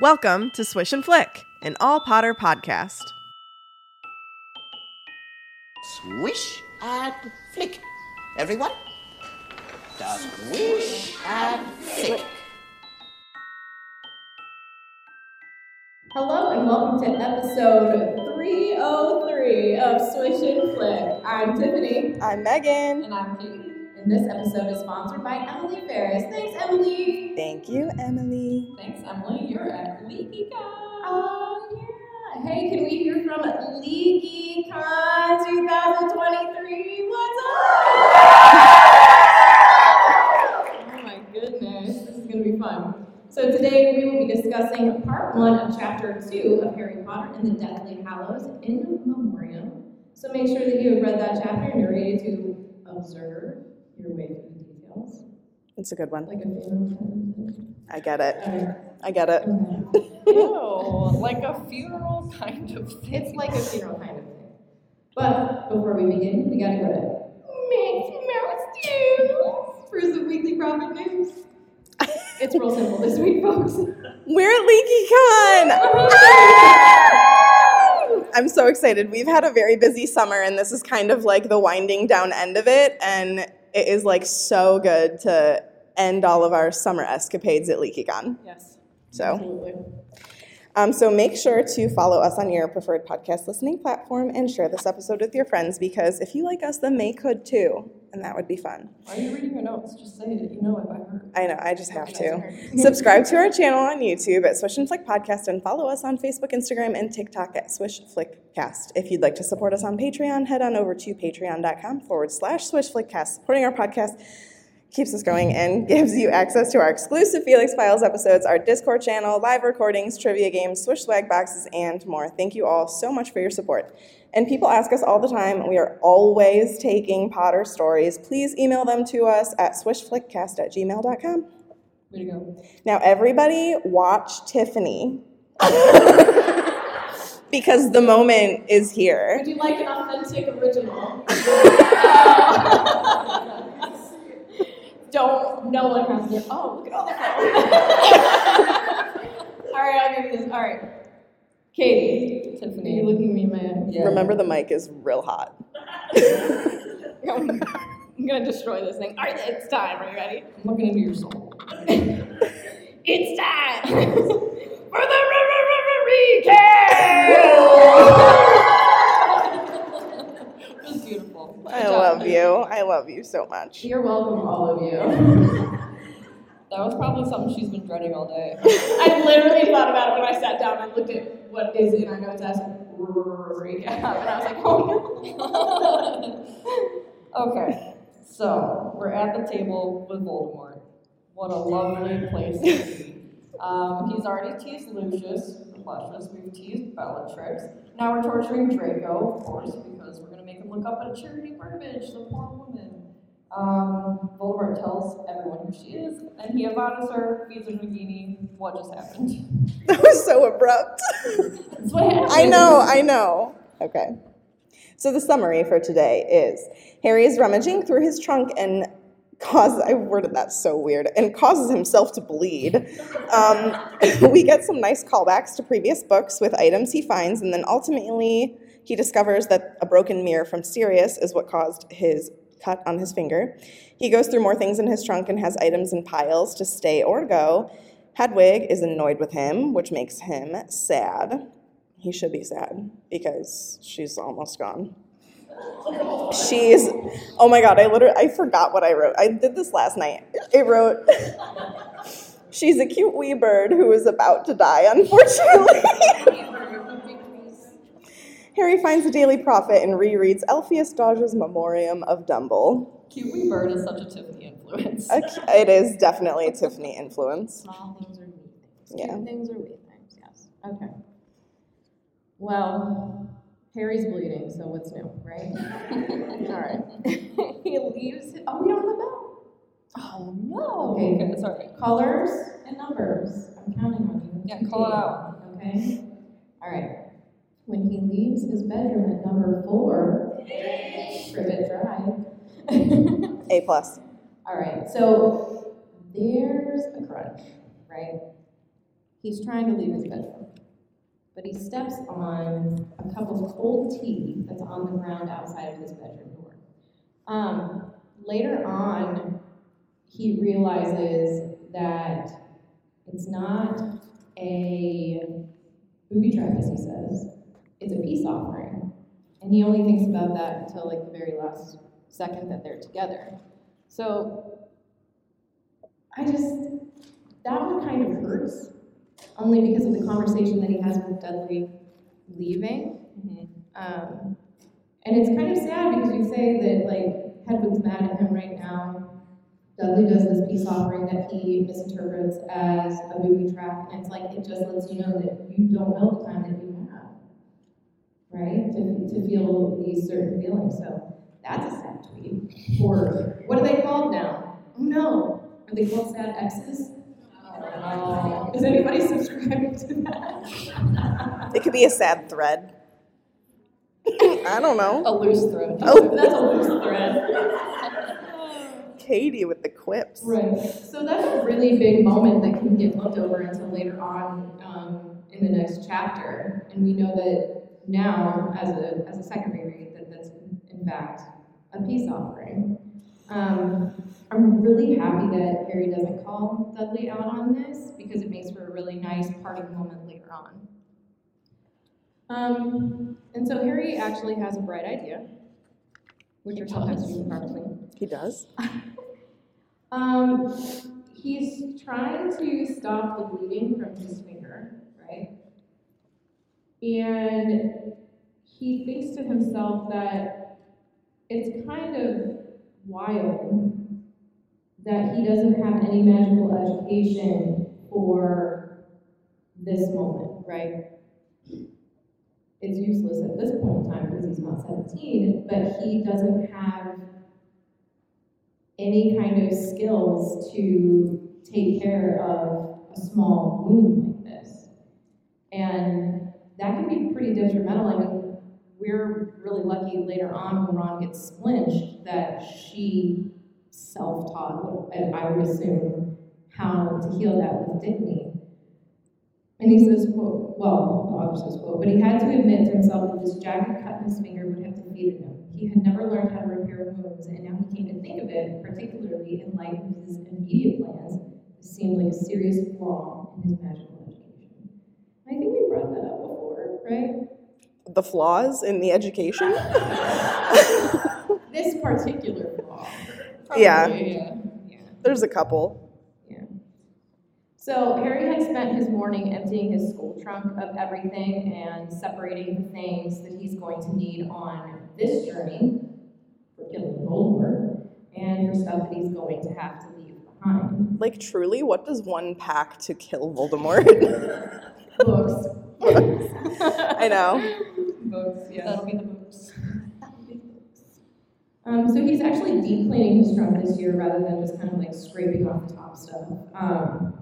Welcome to Swish and Flick, an all Potter podcast. Swish and flick. Everyone? Swish and flick. Hello and welcome to episode 303 of Swish and Flick. I'm Tiffany. I'm Megan. And I'm Katie. And this episode is sponsored by Emily Ferris. Thanks, Emily. Thank you, Emily. Thanks, Emily. You're at LeakyCon. Oh, yeah. Hey, can we hear from LeakyCon 2023? What's up? Oh my goodness. This is going to be fun. So today we will be discussing part one of chapter two of Harry Potter and the Deathly Hallows in Memoriam. So make sure that you have read that chapter and you're ready to observe your way through the details. It's a good one. Like a funeral. I get it. Okay. I get it. Ew, like a funeral kind of thing. It's like a funeral kind of thing. But before we begin, we gotta go to Mickey Mouse News for some weekly Prophet news. It's real simple this week, folks. We're at LeakyCon! I'm so excited. We've had a very busy summer, and this is kind of like the winding down end of it. And it is like so good to end all of our summer escapades at LeakyCon. Yes. So. Absolutely. Um, so make sure to follow us on your preferred podcast listening platform and share this episode with your friends because if you like us, then they could too, and that would be fun. Why are you reading your notes? Just say it. You know it by heart. I know, I just have to. Subscribe to our channel on YouTube at Swish and Flick Podcast and follow us on Facebook, Instagram, and TikTok at Swish Flick Cast. If you'd like to support us on Patreon, head on over to patreon.com forward slash Swish Flick Cast. Supporting our podcast keeps us going and gives you access to our exclusive Felix Files episodes, our Discord channel, live recordings, trivia games, Swish swag boxes, and more. Thank you all so much for your support. And people ask us all the time, we are always taking Potter stories. Please email them to us at swishflickcast at gmail.com. Way to go. Now, everybody watch Tiffany because the moment is here. Would you like an authentic original? Don't, no one has to. Oh, look at all the all right, I'll give you this. All right. Katie, Tiffany. you're looking me, in man. Yeah. Remember, the mic is real hot. I'm gonna destroy this thing. All right, it's time. Are you ready? I'm looking into your soul. It's time for the recap. It was beautiful. I love you. I love you so much. You're welcome, all of you. That was probably something she's been dreading all day. I literally thought about it when I sat down and looked at what is in our notes as recap, and I was like, oh no. Okay, so we're at the table with Voldemort. What a lovely place to be. Um, he's already teased Lucius, Luscious, we've teased Bellatrix. Now we're torturing Draco, of course, because we're gonna make him look up at a Charity Burbage, the poor woman. Um, Voldemort tells everyone who she is, and he avows her, feeds her Nagini. What just happened? That was so abrupt. That's what happened. I know, I know. Okay. So the summary for today is Harry is rummaging through his trunk and causes, I worded that so weird, and causes himself to bleed. Um, we get some nice callbacks to previous books with items he finds, and then ultimately he discovers that a broken mirror from Sirius is what caused his cut on his finger. He goes through more things in his trunk and has items in piles to stay or go. Hedwig is annoyed with him, which makes him sad. He should be sad because she's almost gone. She's, oh my god, I literally, I forgot what I wrote. I did this last night. I wrote, she's a cute wee bird who is about to die, unfortunately. Harry finds the Daily Prophet and rereads Elphias Doge's Memoriam of Dumble. Cute Wee Bird is such a Tiffany influence. A It is definitely a Tiffany influence. Small things are neat things. Yeah. Cute things are weird things, yes. Okay. Well, Harry's bleeding, so what's new, right? All right. he leaves. Oh, we don't have a bell. Oh no. Okay. okay sorry. Colors and numbers. I'm counting on you. Yeah, call it out. Okay. All right. When he leaves his bedroom at number four, Privet Drive. A plus. All right. So there's a crunch, right? He's trying to leave his bedroom, but he steps on a cup of cold tea that's on the ground outside of his bedroom door. Um, later on, he realizes that it's not a booby trap, as he says, it's a peace offering. And he only thinks about that until like the very last second that they're together. So I just, that one kind of hurts, only because of the conversation that he has with Dudley leaving. Um, and it's kind of sad because you say that like Hedwig's mad at him right now. Dudley does this peace offering that he misinterprets as a booby trap, and it's like it just lets you know that you don't know the time that you have, right? To, to feel these certain feelings. So that's a sad tweet. Or what are they called now? Oh no, are they called sad exes? Oh, is anybody subscribing to that? It could be a sad thread. I don't know. A loose thread. Oh. That's a loose thread. Katie with the quips. Right. So that's a really big moment that can get looked over until later on um, in the next chapter. And we know that now, as a, as a second reread, that that's in fact a peace offering. Um, I'm really happy that Harry doesn't call Dudley out on this because it makes for a really nice parting moment later on. Um, and so Harry actually has a bright idea, which are sometimes used properly. He does. Um, he's trying to stop the bleeding from his finger? And he thinks to himself that it's kind of wild that he doesn't have any magical education for this moment, right? It's useless at this point in time because he's not 17, but he doesn't have any kind of skills to take care of a small wound like this. And that can be pretty detrimental. I mean, we're really lucky later on when Ron gets splinched that she self-taught, I I would assume, how to heal that with dignity. And he says, well, the author says, quote, but he had to admit to himself that this jagged cut in his finger would have defeated him. He had never learned how to repair wounds, and now he came to think of it, particularly in light of his immediate plans, seemed like a serious flaw in his magical education. I think we brought that up right? The flaws in the education? This particular flaw. Yeah. Yeah. Yeah. There's a couple. So Harry had spent his morning emptying his school trunk of everything and separating the things that he's going to need on this journey for killing Voldemort and for stuff that he's going to have to leave behind. Like, truly, what does one pack to kill Voldemort? Books. I know. Books, yeah. That'll be the books. Um, so he's actually deep cleaning his trunk this year rather than just kind of like scraping off the top stuff, um,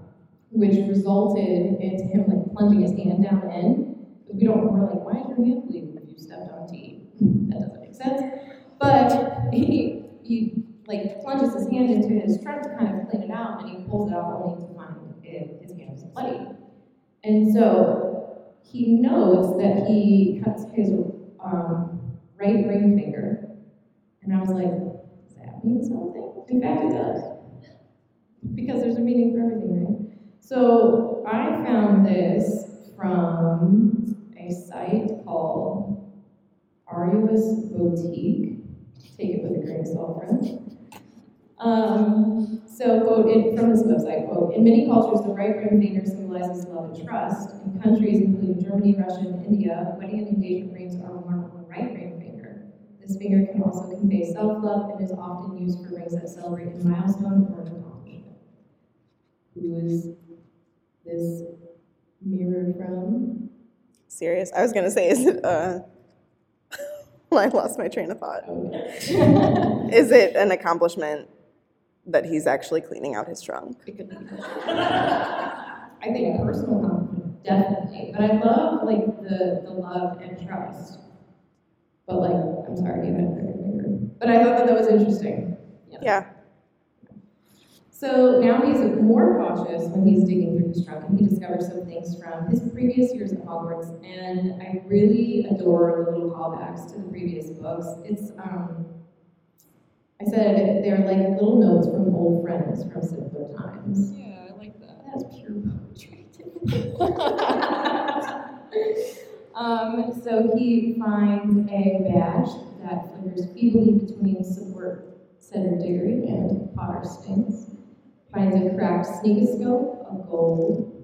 which resulted into him like plunging his hand down in. We don't, we're like, why is your hand bleeding if you stepped on tea? That doesn't make sense. But he, he like plunges his hand into his trunk to kind of clean it out, and he pulls it out only to find it, his hand is bloody. And so he notes that he cuts his um, right ring finger and I was like, does that mean something? In fact, it does. Because there's a meaning for everything, right? So I found this from a site called Arduous Boutique. Take it with a grain of salt, friends. Um, so, quote, in, from this website, quote, in many cultures, the right ring finger symbolizes love and trust. In countries including Germany, Russia, and India, wedding and engagement rings are worn on the right ring finger. This finger can also convey self-love and is often used for rings that celebrate a milestone or an accomplishment. Who is this mirror from? Sirius? I was gonna say, is it, uh, I lost my train of thought. Is it an accomplishment that he's actually cleaning out his trunk? It could be. I think personal compliment, definitely. But I love like the the love and trust. But like, I'm sorry, you had a finger. But I thought that that was interesting. Yeah. So now he's more cautious when he's digging through his trunk and he discovers some things from his previous years at Hogwarts. And I really adore the little callbacks to the previous books. It's, um, I said they're like little notes from old friends from simpler times. Yeah, I like that. That's pure poetry. um, so he finds a badge that flickers feebly between support Cedric Diggory and Potter Stings. Finds a cracked sneakoscope of gold.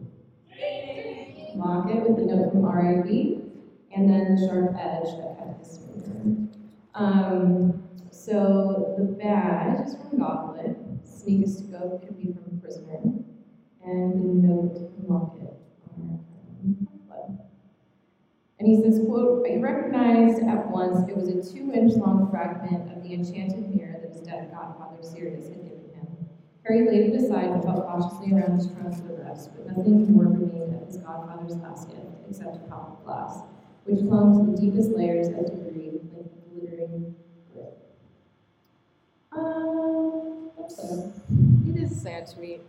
Locket with the note from R.I.P. And then the sharp edge that cut his finger. Um, so the badge is from Goblet. Sneakoscope could be from Prisoner and the note and locket. And he says, quote, I recognized at once it was a two-inch long fragment of the enchanted mirror that his dead godfather Sirius had given him. Harry laid it aside and felt cautiously around his trunk for the rest, but nothing more remained of his godfather's last except a cup of glass, which clung to the deepest layers of debris like glittering. Um. It is sad to me.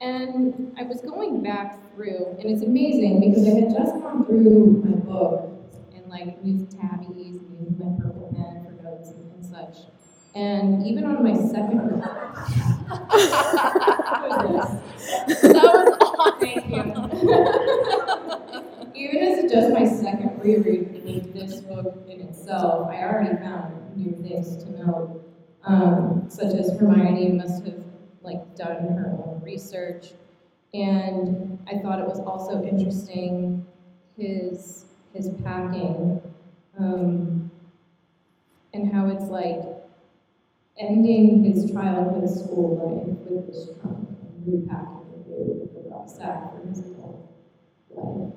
And I was going back through, and it's amazing because I had just gone through my book and like used tabbies and used my purple pen for notes and, and such. And even on my second this? That was awesome. Even as just my second reread with this book in itself, I already found new things to note, um, such as Hermione must have like done her own research, and I thought it was also interesting his his packing, um, and how it's like ending his childhood school life with this trunk and repacking it with the rucksack for his adult life.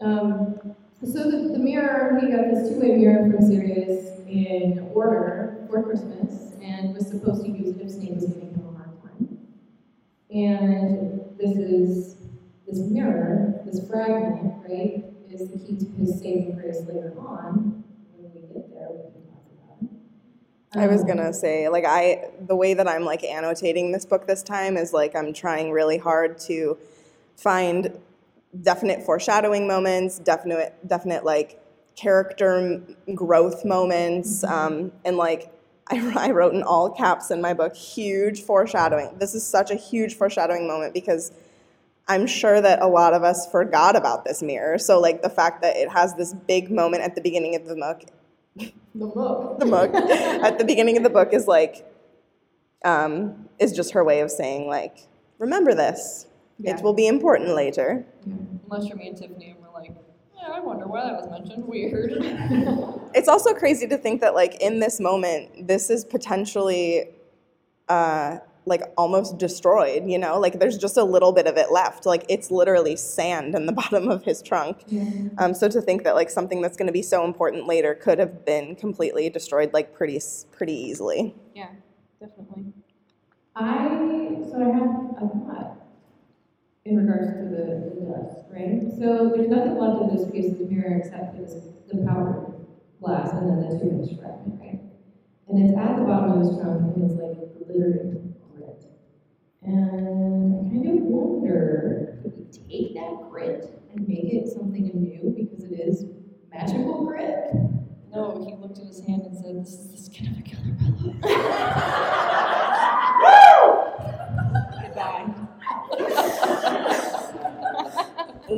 Um, so the, the mirror, he got this two-way mirror from Sirius in order Christmas and was supposed to use it if Snape was giving him a hard time. And this is, this mirror, this fragment, right, is the key to his saving grace later on. When we get there, we can talk about it. I was Um, gonna say, like, I the way that I'm like annotating this book this time is like I'm trying really hard to find definite foreshadowing moments, definite, definite like character growth moments, um, and like I, I wrote in all caps in my book, huge foreshadowing. This is such a huge foreshadowing moment because I'm sure that a lot of us forgot about this mirror. So like the fact that it has this big moment at the beginning of the book The book. the book at the beginning of the book is like um, is just her way of saying like remember this Yeah. it will be important later Unless you're me and Tiffany and we're like, yeah, I wonder why that was mentioned. Weird. it's also crazy to think that like in this moment this is potentially uh, like almost destroyed you know like there's just a little bit of it left like it's literally sand in the bottom of his trunk um, so to think that like something that's going to be so important later could have been completely destroyed like pretty pretty easily Yeah, definitely. I so I have a thought in regards to the, the dust, right? So there's nothing left of this piece of mirror except for this, the powdered glass and then the two inch fragment, right? And it's at the bottom of this trunk and it's like glittering grit. And I kind of wonder, could we take that grit and make it something new because it is magical grit? no, he looked at his hand and said, this is the skin of a killer pillow.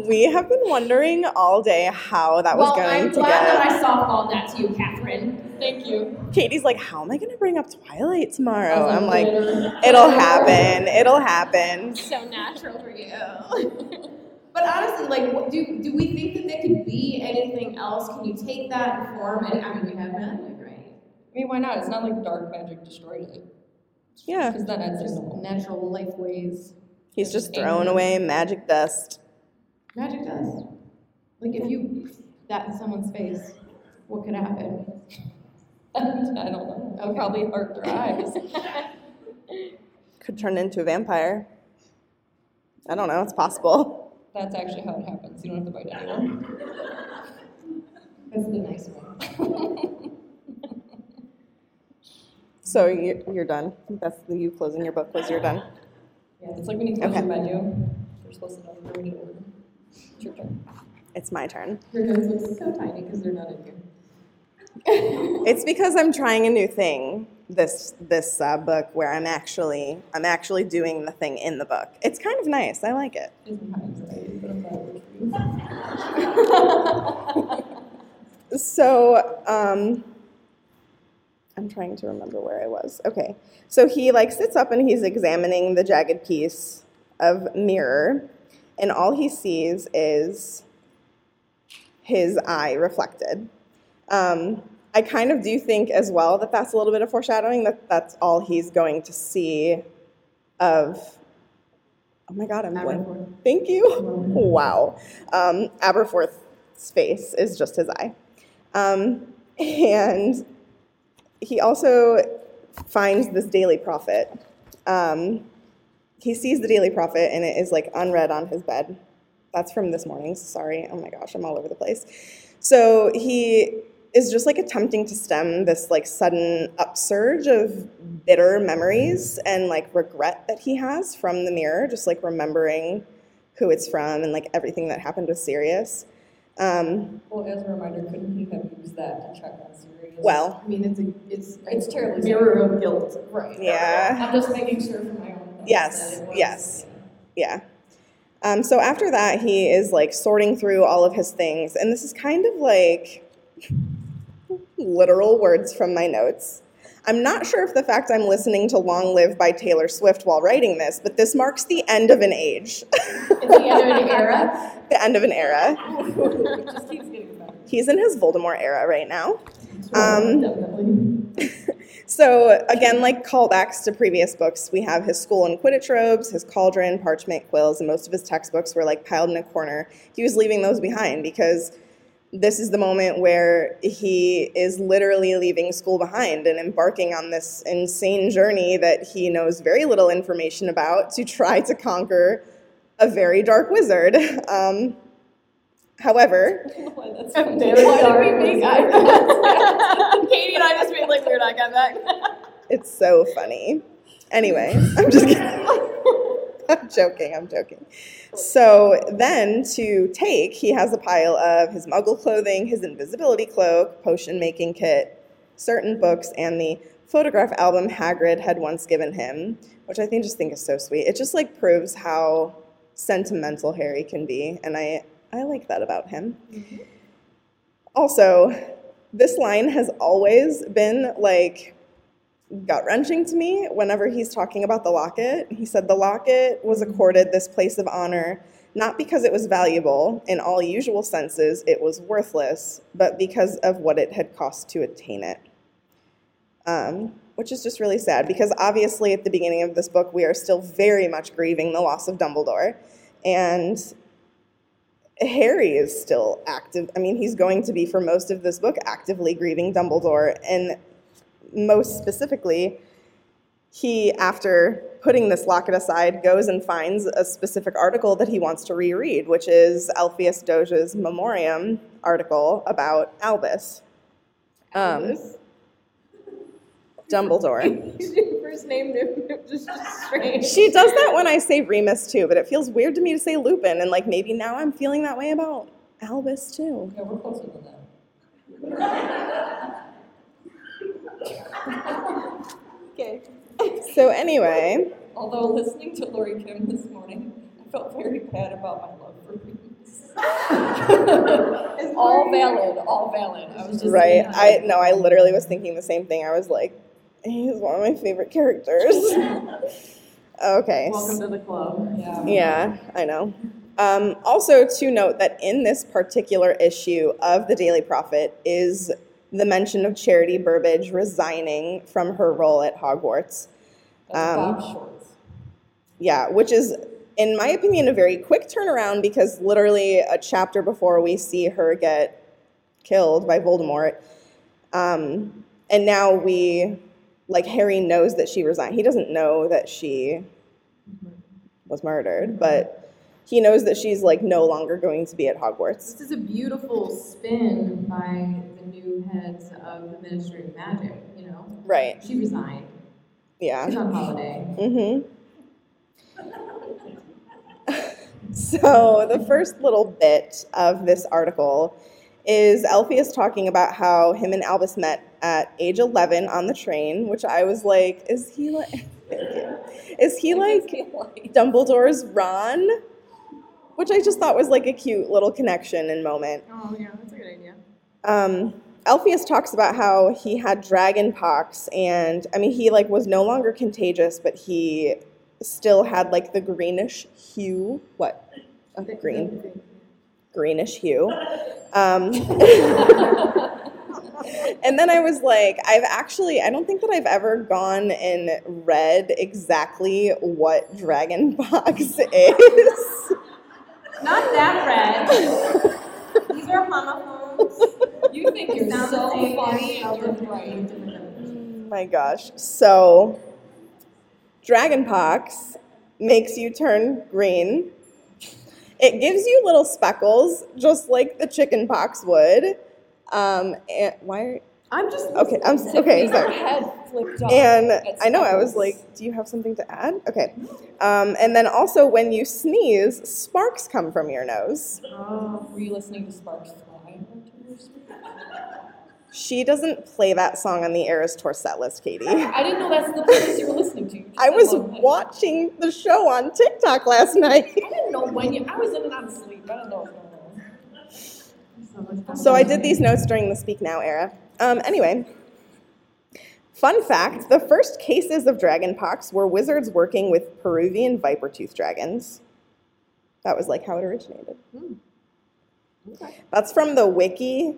we have been wondering all day how that was well, going I'm to glad get that I softballed that to you, Catherine. Thank you. Katie's like, how am I going to bring up Twilight tomorrow? I was I'm like, it'll happen. It'll happen. So natural for you. but honestly, like, what, do do we think that there could be anything else? Can you take that and form it? I mean, we have magic, right? I mean, why not? It's not like dark magic destroyed it. Yeah. Because then it's just natural life ways. He's just throwing away magic dust. Magic dust. Like if you that in someone's face, what could happen? I don't know. It'll probably hurt their eyes. Could turn into a vampire. I don't know. It's possible. That's actually how it happens. You don't have to bite anyone. That's the nice one. So you, you're done. That's the you closing your book was you're done. Yeah, it's like when you close Okay. your menu, you're supposed to know it over. It's your turn. It's my turn. Your notes look so tiny because they're not in here. It's because I'm trying a new thing this this uh, book where I'm actually I'm actually doing the thing in the book. It's kind of nice. I like it. so me I'm trying to remember where I was. Okay, so he like sits up and he's examining the jagged piece of mirror, and all he sees is his eye reflected. Um, I kind of do think as well that that's a little bit of foreshadowing that that's all he's going to see of. Oh my God, I'm blank. Thank you. Wow. Um, Aberforth's face is just his eye. Um, and he also finds this Daily Prophet. Um, he sees the Daily Prophet and it is like unread on his bed. That's from this morning. Sorry. Oh my gosh, I'm all over the place. So he is just like attempting to stem this like sudden upsurge of bitter memories and like regret that he has from the mirror, just like remembering who it's from and like everything that happened with Sirius. Um, Well, as a reminder, couldn't he have used that to check on Sirius? well, I mean, it's a, it's, It's terribly mirror of guilt. Right. Yeah. I'm just making sure for my own. notes Yes, that it was- yes. Yeah. Um, so after that, he is like sorting through all of his things, and this is kind of like literal words from my notes. I'm not sure if the fact I'm listening to Long Live by Taylor Swift while writing this, but this marks the end of an age, the end of an era. the end of an era. It just keeps getting better. He's in his Voldemort era right now. Um. So again, like callbacks to previous books, we have his school and Quidditch robes, his cauldron, parchment quills, and most of his textbooks were like piled in a corner. He was leaving those behind because this is the moment where he is literally leaving school behind and embarking on this insane journey that he knows very little information about to try to conquer a very dark wizard. Um, however, Why I'm very Why sorry. did we make eye contact? Katie and I just made like weird eye contact. It's so funny. Anyway, I'm just kidding. I'm joking, I'm joking. So then to take, he has a pile of his muggle clothing, his invisibility cloak, potion making kit, certain books, and the photograph album Hagrid had once given him, which I think just think is so sweet. It just like proves how sentimental Harry can be, and I I like that about him. Mm-hmm. Also, this line has always been like gut wrenching to me whenever he's talking about the locket. He said the locket was accorded this place of honor not because it was valuable in all usual senses, it was worthless, but because of what it had cost to attain it. Um, which is just really sad because obviously at the beginning of this book we are still very much grieving the loss of Dumbledore. And Harry is still active. I mean, he's going to be for most of this book actively grieving Dumbledore. And most specifically, he, after putting this locket aside, goes and finds a specific article that he wants to reread, which is Elphias Doge's Memoriam article about Albus. Um, Dumbledore. Your first name just, just strange. She does that when I say Remus too, but it feels weird to me to say Lupin, and like maybe now I'm feeling that way about Albus too. Yeah, we're closer than that. Okay. So anyway, Although listening to Lori Kim this morning, I felt very bad about my love for Remus. all valid, all valid. I was just right? I no, I literally was thinking the same thing. I was like, he's one of my favorite characters. okay. Welcome to the club. Yeah. Yeah, I know. Um, also, to note that in this particular issue of the Daily Prophet is the mention of Charity Burbage resigning from her role at Hogwarts. Um. Yeah, which is, in my opinion, a very quick turnaround because literally a chapter before we see her get killed by Voldemort. Um, and now we, like, Harry knows that she resigned. He doesn't know that she was murdered, but he knows that she's, like, no longer going to be at Hogwarts. This is a beautiful spin by heads of the Ministry of Magic, you know? Right. She resigned. Yeah. She's on holiday. Mm-hmm. so the first little bit of this article is Elphias talking about how him and Albus met at age 11 on the train, which I was like, is he like. Is he like Dumbledore's Ron? Which I just thought was like a cute little connection and moment. Oh, yeah, that's a good idea. Um, Elphias talks about how he had dragon pox, and I mean, he like was no longer contagious, but he still had like the greenish hue. What? Uh, green, greenish hue. Um, and then I was like, I've actually, I don't think that I've ever gone and read exactly what dragon pox is. Not that red. These are homophones. You think you're Sound so the funny and you're right. write my gosh. So, dragon pox makes you turn green. It gives you little speckles, just like the chicken pox would. Um, and why? Are, I'm just. okay, I'm s- okay. Her Sorry. head flipped off. And I know I was like, "Do you have something to add?" Okay. Um, and then also, when you sneeze, sparks come from your nose. Oh. Were you listening to Sparks Fly? by Taylor Swift? She doesn't play that song on the Eras Tour set list, Katie. I didn't know that's the playlist you were listening to. I was watching the show on TikTok last night. I didn't know when you. I was in and out of sleep. I don't know what's going on. So, I did these notes during the Speak Now era. Um, anyway, fun fact the first cases of dragonpox were wizards working with Peruvian viper tooth dragons. That was like how it originated. Okay. That's from the wiki,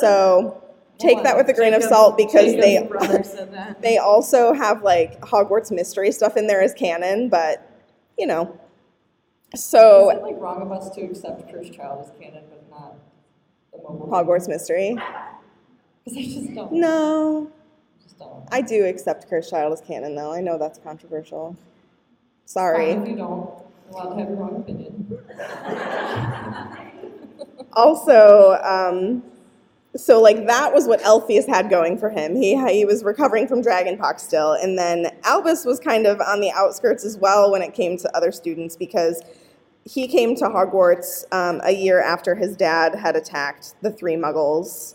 so take that with a grain of salt because Jacob's they they also have like Hogwarts mystery stuff in there as canon, but you know. So, it like wrong of us to accept Cursed Child as canon, but not the mobile? Hogwarts mystery. Because I just don't. No, Just don't. I do accept Cursed Child as canon though. I know that's controversial. Sorry. Fine if you don't. Allowed to have your own opinion. Also, um, so like that was what Elphias had going for him. He he was recovering from dragonpox still, and then Albus was kind of on the outskirts as well when it came to other students because he came to Hogwarts um, a year after his dad had attacked the three Muggles.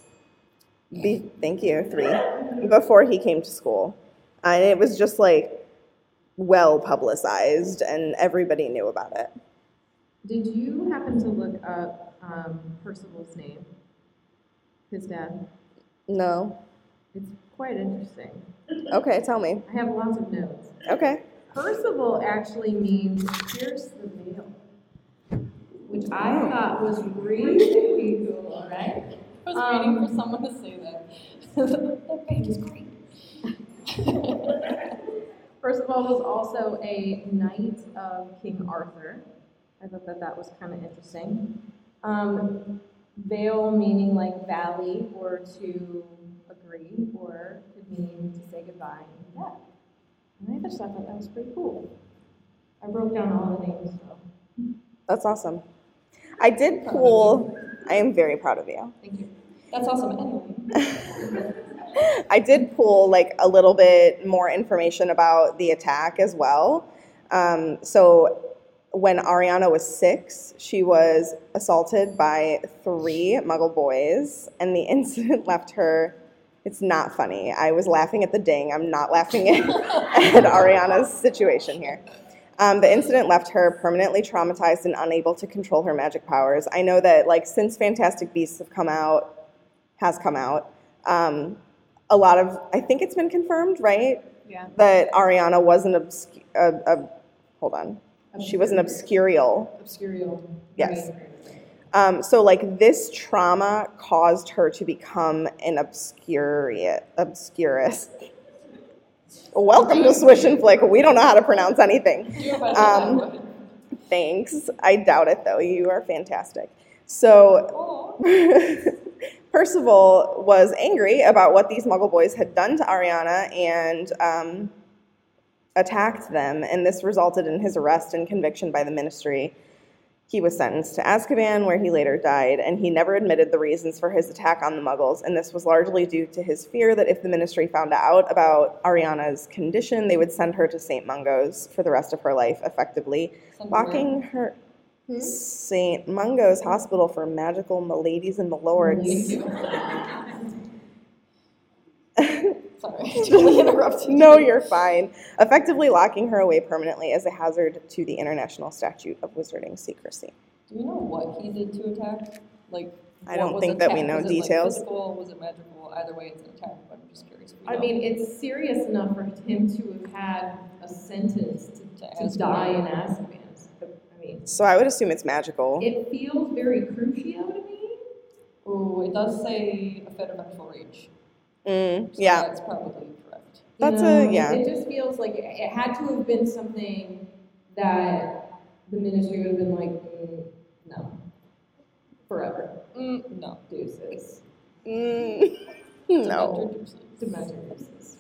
Be, thank you, three before he came to school, and it was just like well publicized, and everybody knew about it. Did you happen to look up um, Percival's name? His dad? No. It's quite interesting. Okay, tell me. I have lots of notes. Okay. Percival actually means pierce the veil, which I thought was really cool, right? I was Um, waiting for someone to say that. that page is great. Percival was also a knight of King Arthur. I thought that that was kind of interesting. Um, veil meaning like valley or to agree, or could mean to say goodbye in death. And I just thought that was pretty cool. I broke down all the names. So. That's awesome. I did pull, I am very proud of you. Thank you. That's awesome. Anyway. I did pull like a little bit more information about the attack as well. Um, so when Ariana was six, she was assaulted by three muggle boys, and the incident left her. It's not funny. I was laughing at the ding. I'm not laughing at, at Ariana's situation here. Um, the incident left her permanently traumatized and unable to control her magic powers. I know that, like, since Fantastic Beasts have come out, has come out, um, a lot of, I think it's been confirmed, right? Yeah. That Ariana was an obscure, uh, uh, hold on, she was an obscurial. Obscurial. Yes. Right. Um, so, like, this trauma caused her to become an obscuriate, obscurist. Welcome to Swish and Flick. We don't know how to pronounce anything. Do your best. Um, Thanks. I doubt it, though. You are fantastic. So, Percival was angry about what these Muggle boys had done to Ariana and um, attacked them, and this resulted in his arrest and conviction by the Ministry. He was sentenced to Azkaban, where he later died, and he never admitted the reasons for his attack on the Muggles. And this was largely due to his fear that if the ministry found out about Ariana's condition, they would send her to St. Mungo's for the rest of her life, effectively locking her. Hmm? St. Mungo's Hospital for Magical Miladies and Milords. Sorry, totally interrupted. No, you're fine. Effectively locking her away permanently as a hazard to the International Statute of Wizarding Secrecy. Do we know what he did to attack? Like, I don't was think that we attack- know was it, like, details. physical? Was it magical? Either way, it's an attack. But I'm just curious. I know. mean, it's serious enough for him to have had a sentence to, To to die in Azkaban. I mean, So I would assume it's magical. it feels very Crucio to me. Oh, it does say a fit of actual rage. Mm, So yeah, that's probably correct. You That's a- yeah. It just feels like it, it had to have been something that the ministry would have been like, mm, no, forever, Mm, no. deuces, Mm, no. domestic deuces.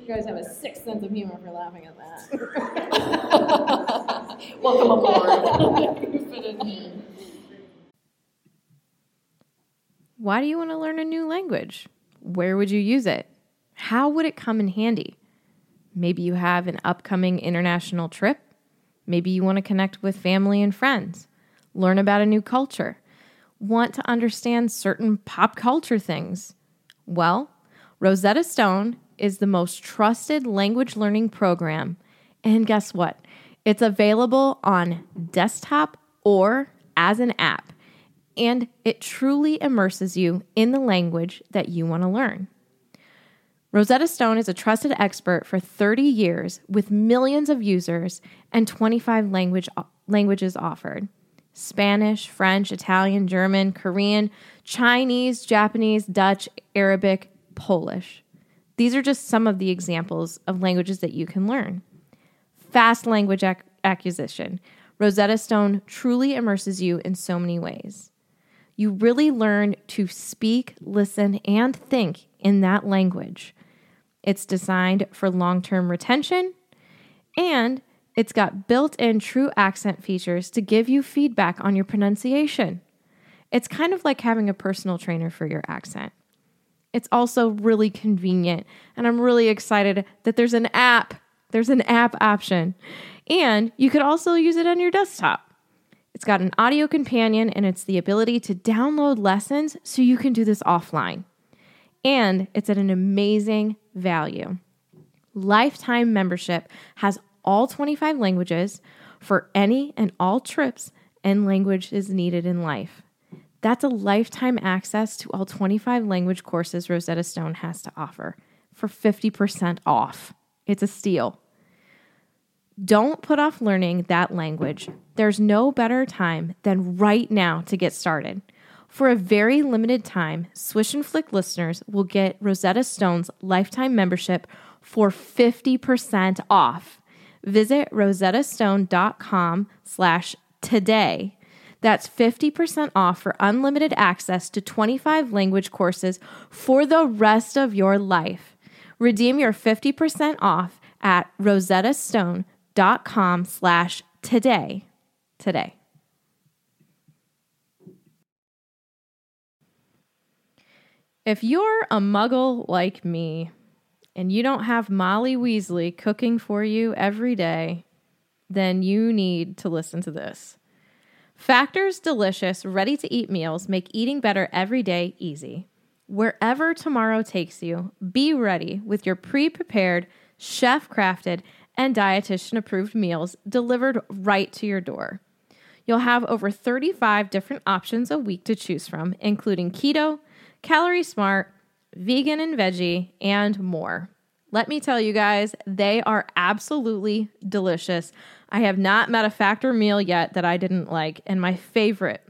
You guys have a sick sense of humor for laughing at that. Welcome aboard. you fit in here. Why do you want to learn a new language? Where would you use it? How would it come in handy? Maybe you have an upcoming international trip. Maybe you want to connect with family and friends, learn about a new culture, want to understand certain pop culture things. Well, Rosetta Stone is the most trusted language learning program. And guess what? It's available on desktop or as an app and it truly immerses you in the language that you want to learn. Rosetta Stone is a trusted expert for 30 years with millions of users and 25 language, languages offered Spanish, French, Italian, German, Korean, Chinese, Japanese, Dutch, Arabic, Polish. These are just some of the examples of languages that you can learn. Fast language ac- acquisition. Rosetta Stone truly immerses you in so many ways you really learn to speak, listen, and think in that language. It's designed for long term retention, and it's got built in true accent features to give you feedback on your pronunciation. It's kind of like having a personal trainer for your accent. It's also really convenient, and I'm really excited that there's an app. There's an app option, and you could also use it on your desktop. It's got an audio companion and it's the ability to download lessons so you can do this offline. And it's at an amazing value. Lifetime membership has all 25 languages for any and all trips and languages needed in life. That's a lifetime access to all 25 language courses Rosetta Stone has to offer for 50% off. It's a steal. Don't put off learning that language. There's no better time than right now to get started. For a very limited time, Swish and Flick listeners will get Rosetta Stone's lifetime membership for 50% off. Visit rosettastone.com slash today. That's 50% off for unlimited access to 25 language courses for the rest of your life. Redeem your 50% off at rosettastone.com slash today. Today. If you're a muggle like me and you don't have Molly Weasley cooking for you every day, then you need to listen to this. Factor's delicious, ready to eat meals make eating better every day easy. Wherever tomorrow takes you, be ready with your pre prepared, chef crafted, and dietitian approved meals delivered right to your door. You'll have over 35 different options a week to choose from, including keto, calorie smart, vegan and veggie, and more. Let me tell you guys, they are absolutely delicious. I have not met a factor meal yet that I didn't like, and my favorite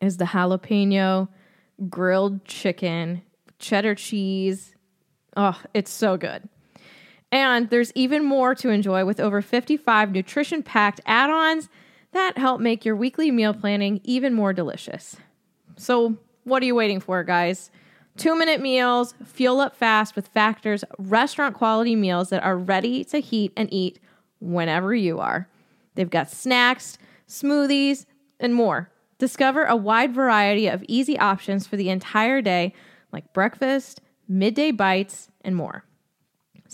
is the jalapeno grilled chicken, cheddar cheese. Oh, it's so good. And there's even more to enjoy with over 55 nutrition packed add ons that help make your weekly meal planning even more delicious. So, what are you waiting for, guys? Two minute meals, fuel up fast with Factor's restaurant quality meals that are ready to heat and eat whenever you are. They've got snacks, smoothies, and more. Discover a wide variety of easy options for the entire day, like breakfast, midday bites, and more.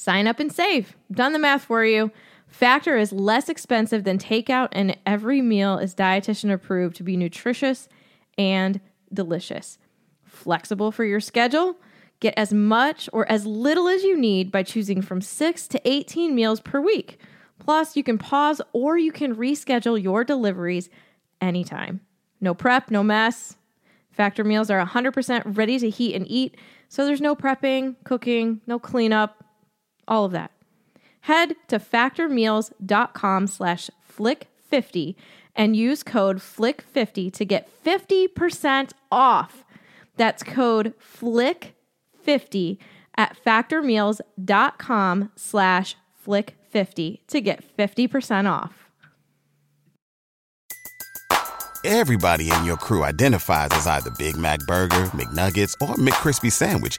Sign up and save. Done the math for you. Factor is less expensive than takeout, and every meal is dietitian approved to be nutritious and delicious. Flexible for your schedule. Get as much or as little as you need by choosing from 6 to 18 meals per week. Plus, you can pause or you can reschedule your deliveries anytime. No prep, no mess. Factor meals are 100% ready to heat and eat, so there's no prepping, cooking, no cleanup, all of that. Head to factormeals.com slash flick50 and use code flick50 to get 50% off. That's code flick50 at factormeals.com slash flick50 to get 50% off. Everybody in your crew identifies as either Big Mac Burger, McNuggets, or McCrispy Sandwich.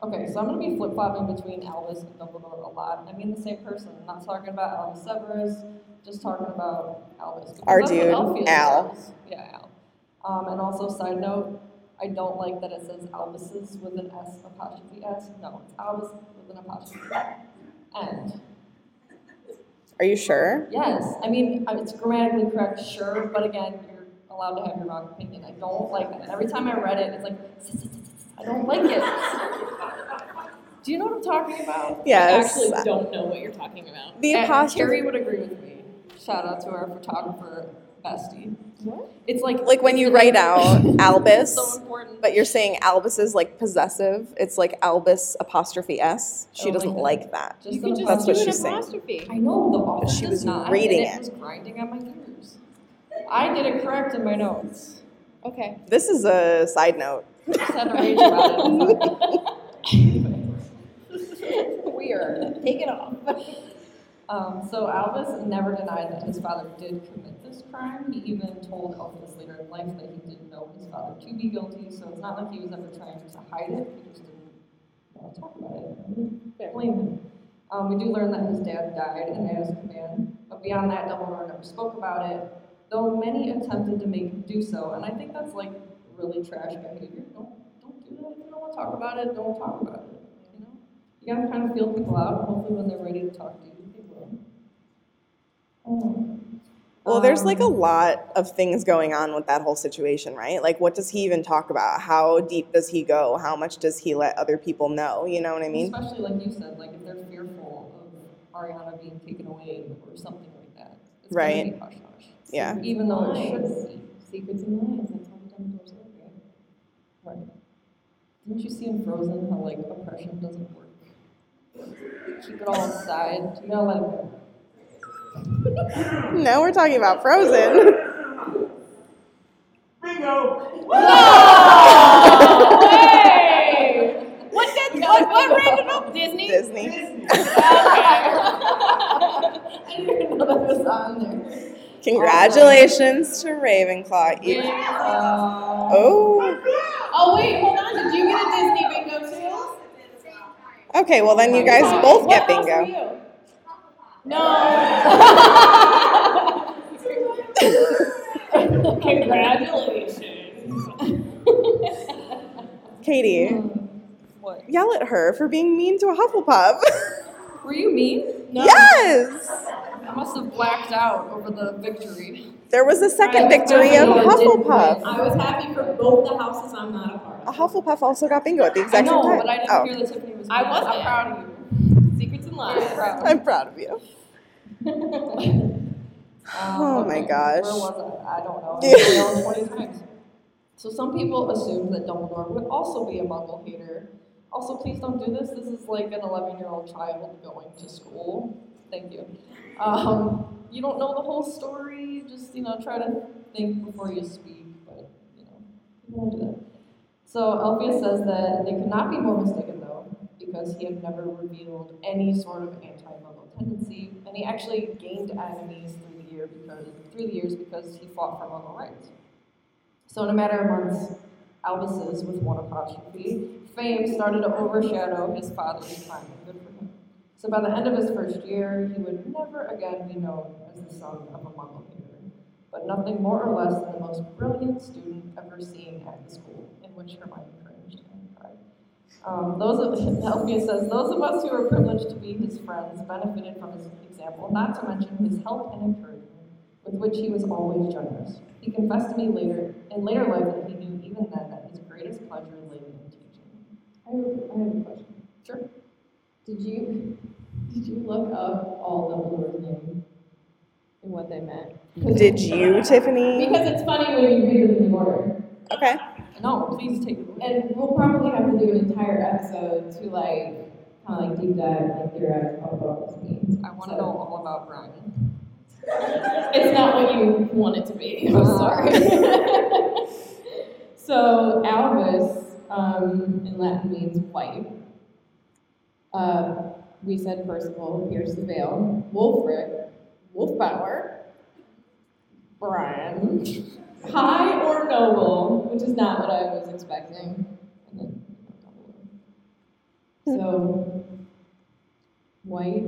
Okay, so I'm gonna be flip flopping between Albus and Dumbledore a lot. I mean the same person. I'm not talking about Albus Severus, just talking about Albus. because Our dude, Al. Yeah, Al. Um, and also, side note, I don't like that it says Albuses with an S apostrophe S. No, it's Albus with an apostrophe And Are you sure? yes, I mean it's grammatically correct, sure, but again, you're allowed to have your wrong opinion. I don't like that. Every time I read it, it's like I don't like it. Do you know what I'm talking about? Yes. I actually don't know what you're talking about. The And apostrophe. Terry would agree with me. Shout out to our photographer bestie. What? It's like Like when you write out Albus, so important. but you're saying Albus is like possessive. It's like Albus apostrophe S. She don't doesn't like like that. Just You an can just That's do what an she's saying. apostrophe. I know the author She was not, reading it. it was grinding on my gears. I did it correct in my notes. Okay. This is a side note. Just had to rage about it. Weird. Take it off. Um, so Albus never denied that his father did commit this crime. He even told Elphias later in life that he didn't know his father to be guilty, so it's not like he was ever trying to hide it, he just didn't want to talk about it. Blame him. Um, we do learn that his dad died in Ada's command, but beyond that, Dumbledore never spoke about it, though many attempted to make him do so, and I think that's like really trash behavior. Don't, don't do that. If you don't want to talk about it, don't talk about it. You know? You gotta kind of feel people out, hopefully when they're ready to talk to you, they will. Oh. Well, there's like a Um, lot of things going on with that whole situation, right? Like, what does he even talk about? How deep does he go? How much does he let other people know? You know what I mean? Especially like you said, like if they're fearful of Ariana being taken away or something like that. It's Right. Gonna be hush hush. Yeah. Even though it shouldn't be. Secrets and lies. That's how the Dumbledore's live. Right. Didn't you see in Frozen how like oppression doesn't work? Keep it all inside. You gotta let it go. Now we're talking about Frozen. Hey! What did what, what random up Disney? Disney. I didn't even know that was on there. Congratulations to Ravenclaw. You- Uh, Oh. Oh wait, hold on. Did you get a Disney bingo too? Okay, well then you guys both What get bingo. you? No. Congratulations. Katie, what? yell at her for being mean to a Hufflepuff. Were you mean? No. yes! I must have blacked out over the victory. There was a second I- victory of I didn't win. Hufflepuff. I was happy for both the houses I'm not a part of. A. Hufflepuff also got bingo at the I exact know, same time. but I didn't oh, hear that Tiffany was. I mean. wasn't. I'm proud of you. Secrets and Very lies. proud. I'm proud of you. Um, Oh my gosh. Where was I? I don't know. Yeah. I've been on 20 times. So some people assumed that Dumbledore would also be a Muggle hater. Also, please don't do this. This is like an 11-year-old child going to school. Thank you. Um, you don't know the whole story. Just you know try to think before you speak, but you know people do that. So Elphias says that they could not be more mistaken though, because he had never revealed any sort of anti-Muggle tendency, and he actually gained enemies through the year because through the years because he fought for Muggle rights. So in a matter of months, Albus's with one apostrophe, fame started to overshadow his father's time. Good for him. So by the end of his first year, he would never again be known as the son of a Muggle but nothing more or less than the most brilliant student ever seen at the school, in which Hermione cringed and cried. Um, those of, Elphias says, those of us who were privileged to be his friends benefited from his example, not to mention his help and encouragement, with which he was always generous. He confessed to me later, in later life, that he knew even then that his greatest pleasure lay in teaching. I have, I have a question. Sure. Did you did you look up all the Dumbledore's names and what they meant? 'Cause- Did you, Tiffany? Because it's funny when you read them in order. Okay. No, please take. And we'll probably have to do an entire episode to like kind of like deep dive like theorize about what this means. I want to So- know all about Brian. It's not what you want it to be. I'm sorry. so Albus um, in Latin means white. Uh, we said Percival pierce the veil. Wulfric, Wolfbauer, Brian, high or noble, which is not what I was expecting. So white,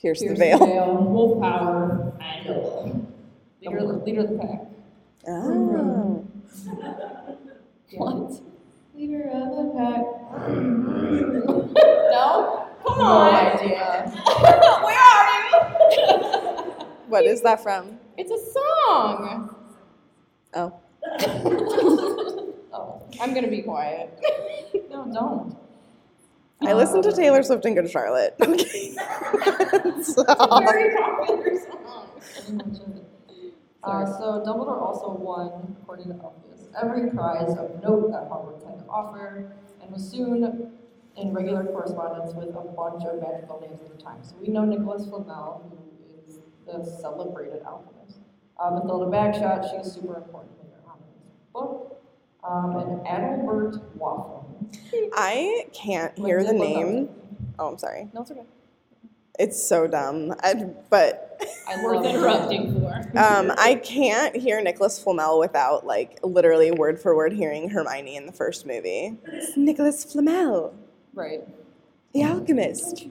Pierce the pierce veil. wolf power, and noble. Leader, of the- leader of the pack. Oh. What? Leader of the pack. no? Come on. idea. Where are you? What is that from? It's a song. Oh. Oh, I'm gonna be quiet. no, don't. I listen to Taylor Swift and Good Charlotte. Okay. so, Very popular song. Uh, so Dumbledore also won, according to Elphias, every prize of note that Hogwarts had to offer, and was soon in regular correspondence with a bunch of magical names at the time. So we know Nicholas Flamel, who the celebrated alchemist. Uh, Bathilda Bagshot, she's super important later on in this book. Um, and Adalbert Waffle. I can't hear the name. Oh, I'm sorry. No, it's okay. It's so dumb. I, but I Worth love interrupting for. um, I can't hear Nicholas Flamel without, like, literally word for word hearing Hermione in the first movie. It's Nicholas Flamel, Right. the alchemist.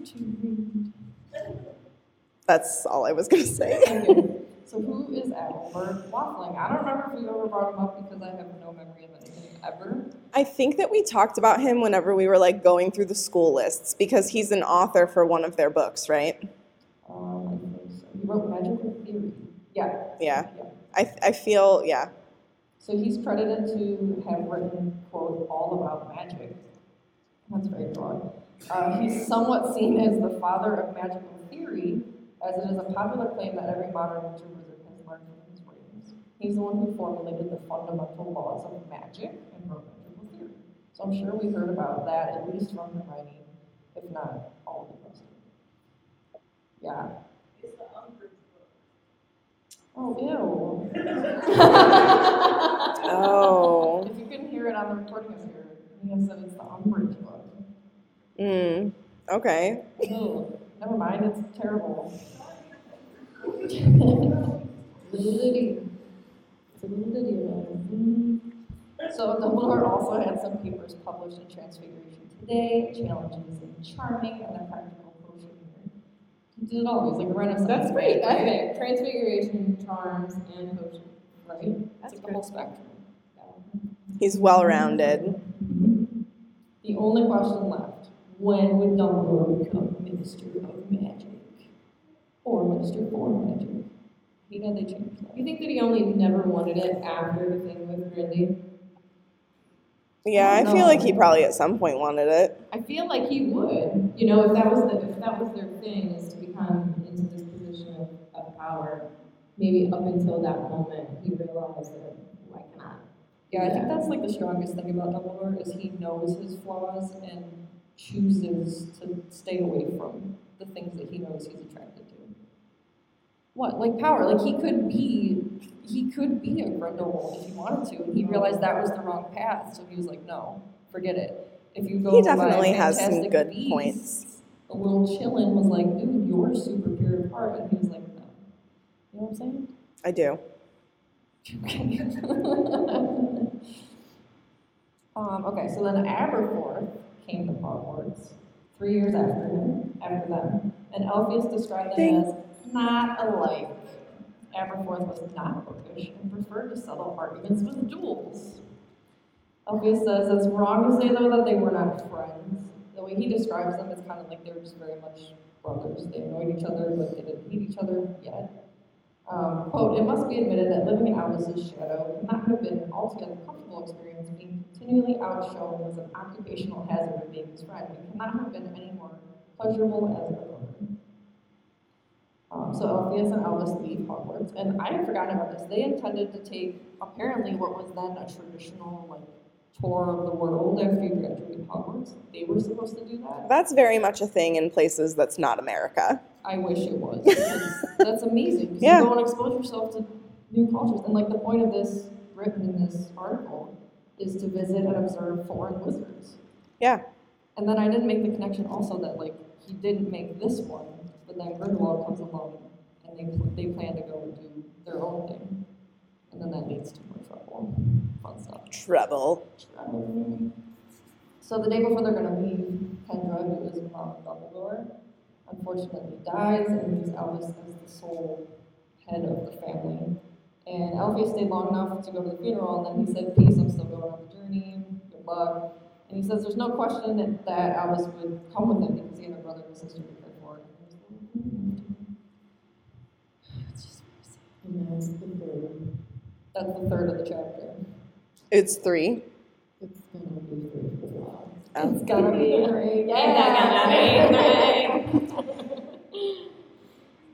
That's all I was going to say. So who is Adalbert Waffling? I don't remember if we ever brought him up because I have no memory of anything ever. I think that we talked about him whenever we were, like, going through the school lists because he's an author for one of their books, right? Um, I think so. He wrote Magical Theory. Yeah. Yeah. Yeah. I, I feel, yeah. So he's credited to have written, quote, all about magic. That's very broad. Uh, he's somewhat seen as the father of magical theory, as it is a popular claim that every modern wizard has learned from his writings. He's the one who formulated the fundamental laws of magic and wrote magical theory. So I'm sure we heard about that, at least from Hermione, if not all of the rest of them. Yeah. It's the Umbridge Oh, ew. Oh. If you couldn't hear it on the recording of your, Mia said it's the Umbridge book. Mm. Okay. Ew, never mind, it's terrible. Little Liddy. It's a little Liddy about it. So Dumbledore also had some papers published in Transfiguration Today, challenges in Charming, and a practical potion here. He did it all. He's like a renaissance. That's great. man. I think transfiguration, charms, and potion. Right? That's like the whole spectrum. He's well rounded. The only question left: When would Dumbledore become Minister of Magic, or Minister for Magic? You know they changed that. You think that he only never wanted it after the thing with Grindy? Yeah, I feel like he probably at some point wanted it. I feel like he would. You know, if that was the, if that was their thing, is to become into this position of, of power. Maybe up until that moment, he realized that why cannot? Yeah, I think that's like the strongest thing about Dumbledore is he knows his flaws and chooses to stay away from the things that he knows he's attracted to. what like power like he could be he could be a Grindelwald if he wanted to and he realized that was the wrong path so he was like no forget it if you go He definitely has some good Beasts, points. a little chillin was like dude you're super pure of heart and he was like no you know what I'm saying I do. Okay. um, okay, so then Aberforth came to Hogwarts three years after him, after them, and Elphias described them Ding. as not alike. Aberforth was not bookish and preferred to settle arguments with duels. Elphias says it's wrong to say though that they were not friends. The way he describes them is kind of like they were just very much brothers. They annoyed each other, but they didn't hate each other yet. Um, quote, it must be admitted that living in Albus's shadow could not have been an altogether comfortable experience, continually outshone was an occupational hazard of being friend, and cannot have been any more pleasurable as a brother. Um, so Elphias and Albus leave Hogwarts, and I had forgotten about this. They intended to take apparently what was then a traditional like tour of the world after you graduate Hogwarts. They were supposed to do that. That's very much a thing in places that's not America. I wish it was. That's amazing. Yeah. You go and expose yourself to new cultures. And like the point of this written in this article is to visit and observe foreign wizards. Yeah. And then I didn't make the connection also that like he didn't make this one, but then Grindelwald comes along and they they plan to go and do their own thing, and then that leads to more trouble, fun stuff. Trouble. So the day before they're gonna leave, Kendra, who is mom Dumbledore, unfortunately dies and leaves Albus as the sole head of the family. And Elphias stayed long enough to go to the funeral, and then he said, "Peace, I'm still going on the journey. Good luck." And he says, "There's no question that, that Albus would come with him because he had a brother and sister to care for." It's just. And that's the third. That's the third of the chapter. It's three. It's gonna be great for a while. Oh. It's gonna be great.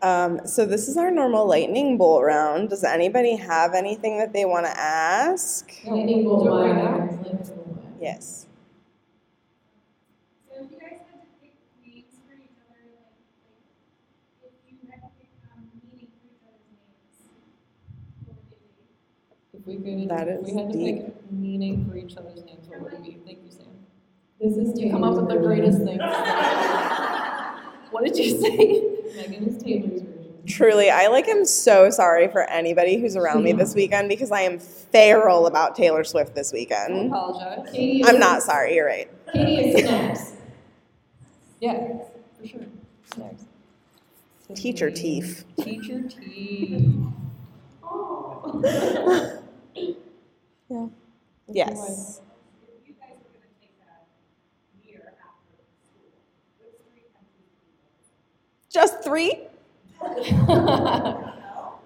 Um, so this is our normal lightning bolt round. Does anybody have anything that they want to ask? Lightning bolt Do it right wire. now. Lightning bolt wire. Yes. So if you guys had to pick names for each other, like, like if you had to pick um, meaning for each other's names, what would they be? If we could, That we had to deep. pick meaning for each other's names, what would it be? Thank you, Sam. This is You come up with the greatest version. things. What did you say? Megan Taylor's version. Truly, I like am so sorry for anybody who's around me this weekend because I am feral about Taylor Swift this weekend. I apologize. Katie is, I'm not sorry. You're right. Katie is snaps. Yeah, for sure. Snacks. Teacher teeth. Teacher teeth. Yeah. Yes. If you guys were gonna take a year after school, which three countries would you Just three? go?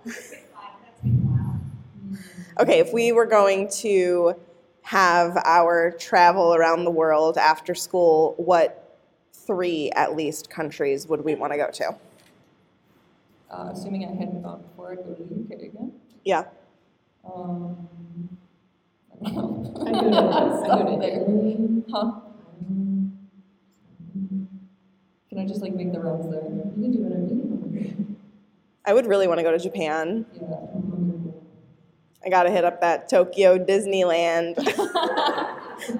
Pick five, that's a while. Okay, if we were going to have our travel around the world after school, what three at least countries would we want to go to? Uh, assuming I hadn't gone before, I'd go to the UK again. Yeah. Um, I don't know. I go to, I go to Italy. Huh? Can I just like make the rounds there? You can do whatever you I would really want to go to Japan. Yeah. I got to hit up that Tokyo Disneyland,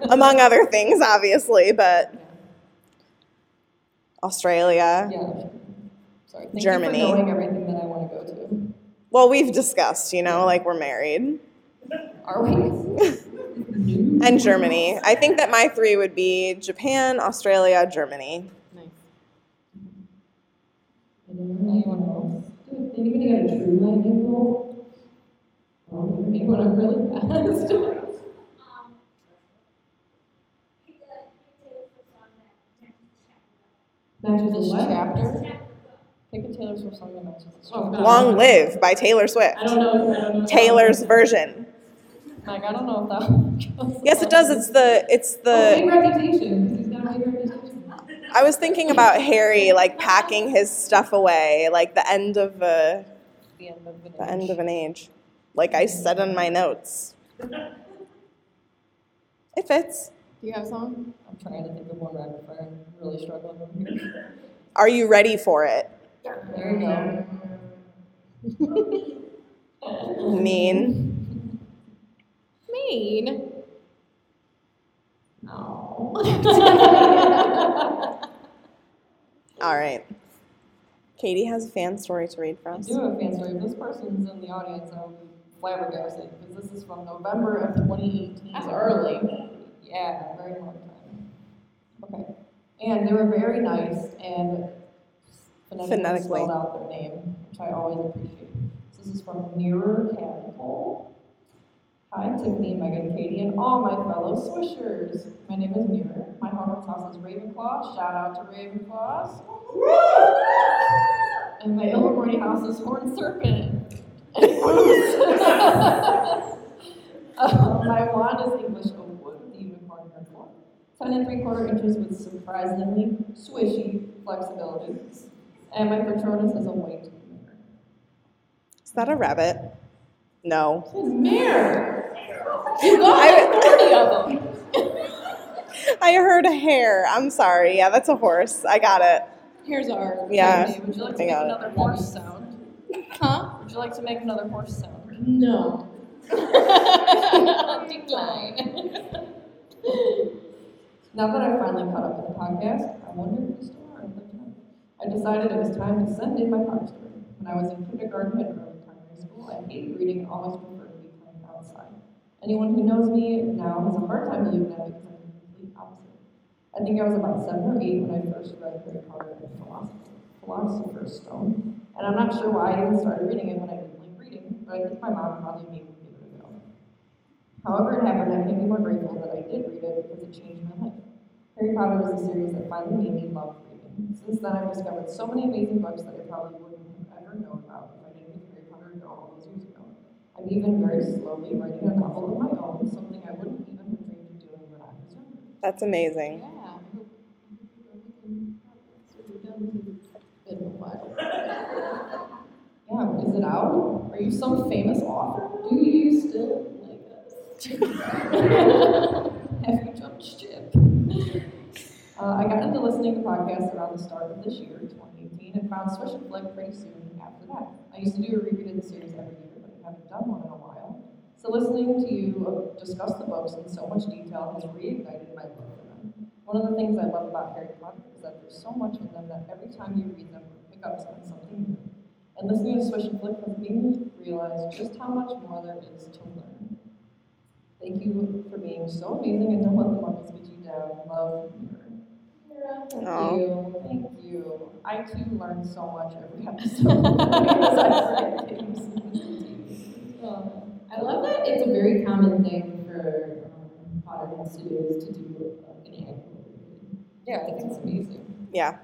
among other things, obviously, but Australia. Yeah. Sorry. Thank Germany. You for knowing everything that I want to go to. Well, we've discussed, you know, like we're married. Are we? And Germany. I think that my three would be Japan, Australia, Germany. Anyone else? Anybody got a true lightning bolt? Oh, make one up really fast. Um, pick a, a Taylor Swift song that matches This what? chapter? Pick a Taylor Swift song that matches this chapter. Long Live by Taylor Swift. I don't know. I don't know. Taylor's version. Like, I don't know if that. Yes, it does. It's the it's the. Oh, big reputation. 'cause He's got a big reputation. I was thinking about Harry like packing his stuff away, like the end of a the end of the the end of an age. Like I said in my notes. It fits. Do you have a song? I'm trying to think of one rapid fire and really struggling over here. Are you ready for it? There you go. Mean. Mean. Oh. All right. Katie has a fan story to read for I us. do have a fan story. If this person's in the audience, I'll be flabbergasted because this is from November of 2018. That's early. Yeah, very long time. Okay. And they were very nice and phonetically, Phonetically. spelled out their name, which I always appreciate. So this is from Nearer Catapult. Hi, Tiffany, Megan, Katie, and all my fellow Swishers. My name is Nearer. My Hogwarts house is Ravenclaw. Shout out to Ravenclaws. And my Ilvermorny house is Horned Serpent. Uh, my wand is English oak wood with the unicorn miracle. Ten and three quarter inches with surprisingly swishy flexibility. And my Patronus is a white. Is that a rabbit? No. Mare. You got 40 of them. I heard a hare. I'm sorry. Yeah, that's a horse. I got it. Here's our. Yeah. Tiffany, would you like to I make got it. another horse sound? Huh? Would you like to make another horse sound? No. Decline. now that I've finally caught up with the podcast, I wondered if we still the time. I decided it was time to send in my Potter story. When I was in kindergarten and early primary I hate reading and always preferred to be playing outside. Anyone who knows me now has a hard time believing that because I'm the complete opposite. I think I was about seven or eight when I first read Harry Potter and the Philosopher's Stone. And I'm not sure why I even started reading it when I didn't like reading, but I think my mom probably made me give it a go. However it happened, I can't be more grateful that I did read it because it changed my life. Harry Potter was a series that finally made me love reading. Since then, I've discovered so many amazing books that I probably wouldn't have ever known about if I didn't give Harry Potter a go all those years I'm even very slowly writing a novel of my own, something I wouldn't even have dreamed of doing when I was younger. That's amazing. Yeah. Been a while. Yeah, is it out? Are you some famous author? Do you still like us? Have you jumped ship? Uh, I got into listening to podcasts around the start of this year, 2018, and found Swish and Flick pretty soon after that. I used to do a reread of the series every year, haven't done one in a while. So listening to you discuss the books in so much detail has reignited my love for them. One of the things I love about Harry Potter is that there's so much in them that every time you read them, you pick up on something new. And listening to Swish and Flick has made me realize just how much more there is to learn. Thank you for being so amazing and don't let the muggles get you down. Love, Mirror. Thank Aw. you. Thank you. I too learn so much every episode because I forget things. Um, I love that it's a very common thing for um, Potter studios to do uh, an annual reread. Yeah, I think it's amazing. Yeah.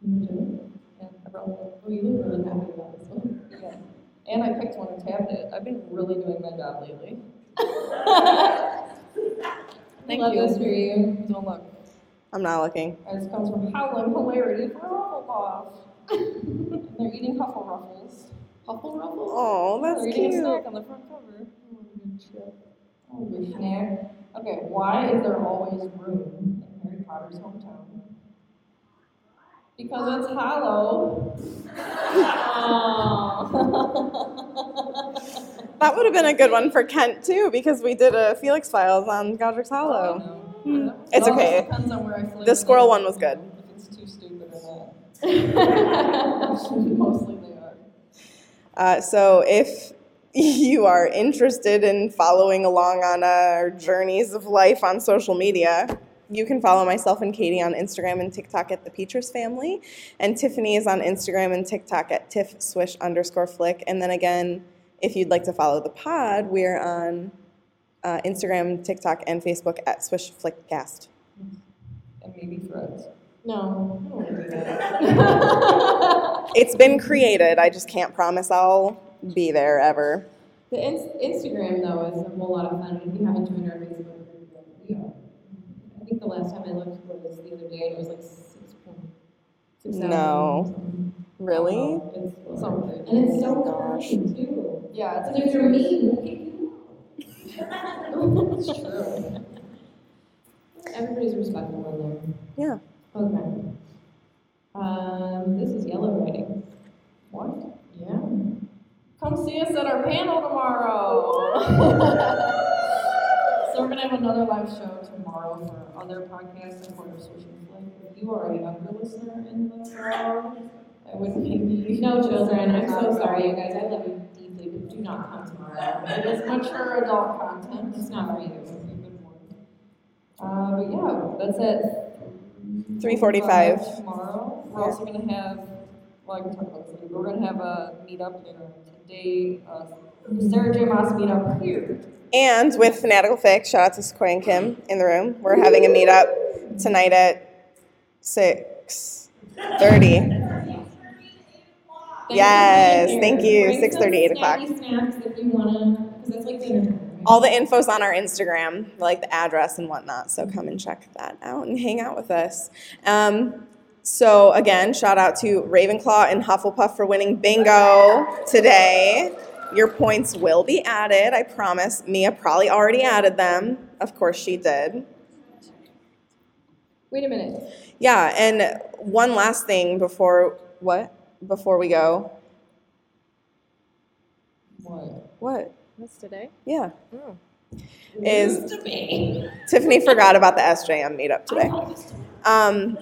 You enjoy it? Yeah, I. Oh, you look really happy about this one. Yeah. And I picked one and tabbed it. I've been really doing my job lately. Thank love you. this for you. Don't look. I'm not looking. This comes from Howlin' Hilarity for Hufflepuff. and they're eating Huffle Ruffles. Huffle Ruffle? Oh, that's They're a snack on the front cover. Oh, good snack. Okay, why is there always room in Harry Potter's hometown? Because it's hollow. That would have been a good one for Kent too, because we did a Felix Files on Godric's Hollow. Hmm. It's okay. Depends on where I The squirrel one was good. If it's too stupid or not. Mostly. Uh, so if you are interested in following along on our journeys of life on social media, you can follow myself and Katie on Instagram and TikTok at the Petras Family, and Tiffany is on Instagram and TikTok at tiff swish underscore flick. And then again, if you'd like to follow the pod, we're on uh, Instagram, TikTok, and Facebook at swish flickcast. And maybe threads. No, I don't want to do that. It's been created. I just can't promise I'll be there ever. The ins- Instagram though is a whole lot of fun. If you haven't joined our Facebook group we. I think the last time I looked was the other day, it was like six point six thousand. No. Really? Oh, It's Something. and it's so oh Gosh. too. Yeah, it's if you're mean, we'll you out. It's true. Everybody's respectful in there. Yeah. Okay. Um, this is yellow writing. What? Yeah. Come see us at our panel tomorrow. so we're gonna have another live show tomorrow for other podcasts and for Swish and If you are a younger listener in the crowd, I would maybe No children, I'm so sorry, you guys, I love you deeply, but do not come tomorrow. It is mature adult content. It's not for you. Uh, but yeah, that's it. 3:45. Tomorrow, we're also gonna have, well, I can talk about this later, we're gonna have a meetup in today, uh, Sarah J. Maas meetup here. And with Fanatical Fix, shout out to Sequoia and Kim in the room. We're having a meetup tonight at six thirty. Yes, thank you. Bring 6:30, 8 o'clock. snacks if you wanna, because that's like dinner. All the info's on our Instagram, like the address and whatnot. So come and check that out and hang out with us. Um, so again, shout out to Ravenclaw and Hufflepuff for winning bingo today. Your points will be added, I promise. Mia probably already added them. Of course she did. Wait a minute. Yeah, and one last thing before what? Before we go. What? What? That's today? Yeah. Oh. Is Tiffany forgot about the SJM meetup today. Um,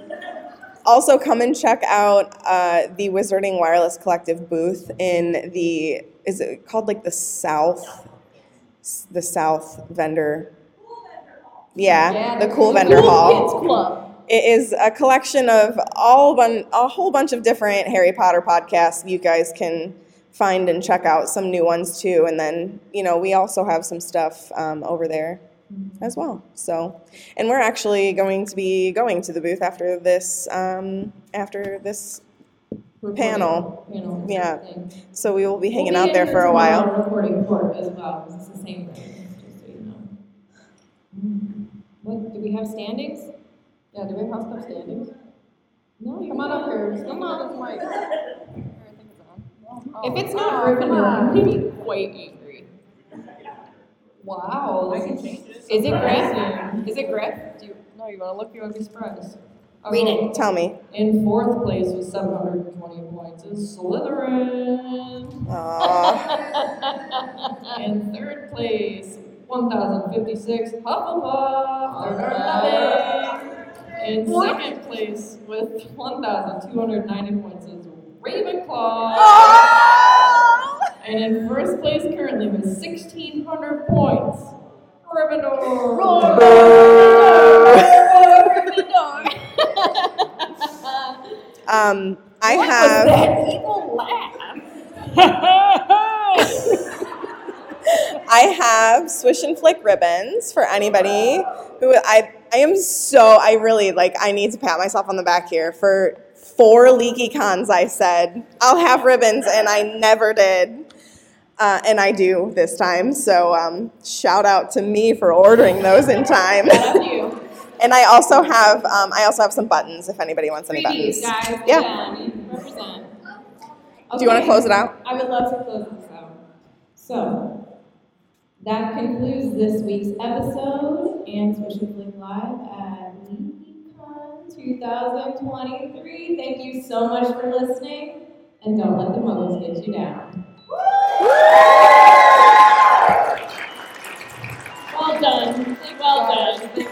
also, come and check out uh, the Wizarding Wireless Collective booth in the is it called like the South, the South vendor. Yeah, the cool vendor hall. Kids Club. It is a collection of all bun- a whole bunch of different Harry Potter podcasts. You guys can find and check out some new ones too, and then you know we also have some stuff um, over there as well. So, and we're actually going to be going to the booth after this um, after this panel. Panel. Yeah. thing. So we will be hanging We'll out there for a while. Recording court as well. it's the same thing, just so you know. What, do we have standings? Yeah, do we have house cup standings? No, Come on up here, come on, it's Mike. If it's not Oh, Gryffindor, come on. I'm gonna be quite angry. Wow. I can change it. Is it Griff? Is it Griff? Do you, no, you wanna look, you wanna be surprised. Read it. Um, Tell me. In fourth place with seven hundred and twenty points is Slytherin. Aw. In third place, one thousand fifty-six, Hufflepuff. They're nothing. In second place with one thousand two hundred ninety points is Ravenclaw. And in first place currently with sixteen hundred points, Gryffindor. Um, I have. evil laugh? I have swish and flick ribbons for anybody who I I am so I really like I need to pat myself on the back here for four leaky cons I said I'll have ribbons and I never did. Uh, and I do this time, so um, shout out to me for ordering those in time. And I also have um, I also have some buttons if anybody wants any Freebies, buttons. guys. Yeah. Represent. Do you want to close it out? I would love to close this out. So, that concludes this week's episode and and Flick Live at LeakyCon 2023. Thank you so much for listening, and don't let the muggles get you down. Well done. Well done. Thank you.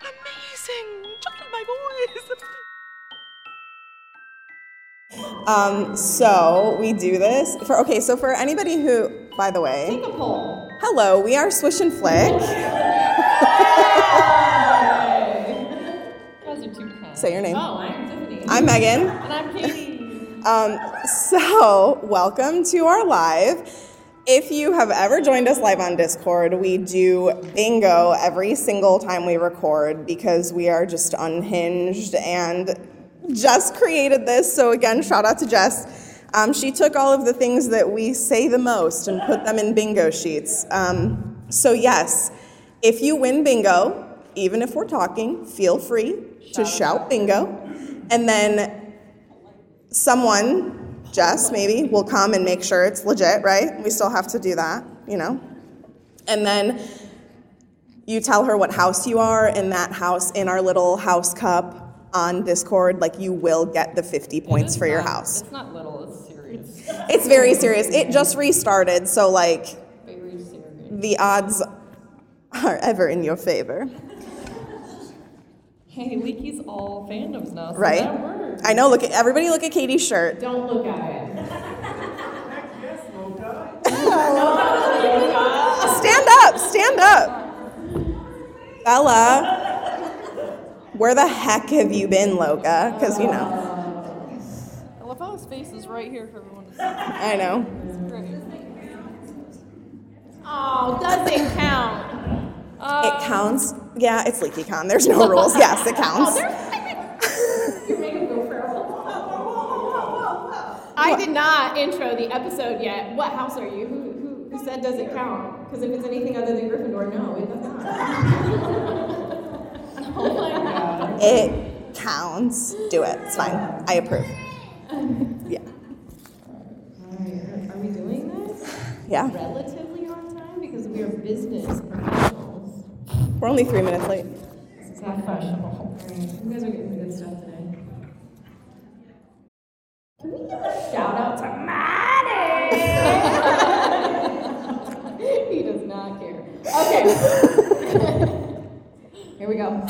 Amazing. John, my voice. Um, so we do this for okay. So for anybody who, by the way, Take a poll. hello, we are Swish and Flick. You guys are too kind. Say your name. Oh, I'm Tiffany. I'm Megan. And I'm Katie. Um, so, welcome to our live. If you have ever joined us live on Discord, we do bingo every single time we record because we are just unhinged and Jess created this. So, again, shout out to Jess. Um, she took all of the things that we say the most and put them in bingo sheets. Um, so, yes, if you win bingo, even if we're talking, feel free to shout bingo. And then someone, Jess maybe, will come and make sure it's legit, right? We still have to do that, you know? And then you tell her what house you are in that house in our little house cup on Discord, like you will get the 50 points for your house. It's not little, it's serious. It's It's very serious. It just restarted, so like very serious. the odds are ever in your favor, Hey, Leaky's all fandoms now, so right? that works. I know. Look at everybody. Look at Katie's shirt. Don't look at it. Stand up. Stand up. Bella, where the heck have you been, Loga? Because you know, I love how his face is right here for everyone to see. I know. It's great. Oh, doesn't count. It um, counts. Yeah, it's LeakyCon. There's no rules. Yes, it oh, counts. Will Ferrell. I did not intro the episode yet. What house are you? Who, who, who said does it count? Because if it's anything other than Gryffindor, no, it does not. oh my god. It counts. Do it. It's fine. I approve. Yeah. Are we doing this Yeah. relatively on time? Because we are business professionals. We're only three minutes late. This is professional. Alright, you guys are getting good stuff today. Can we give a shout out to Maddie? he does not care. Okay. Here we go.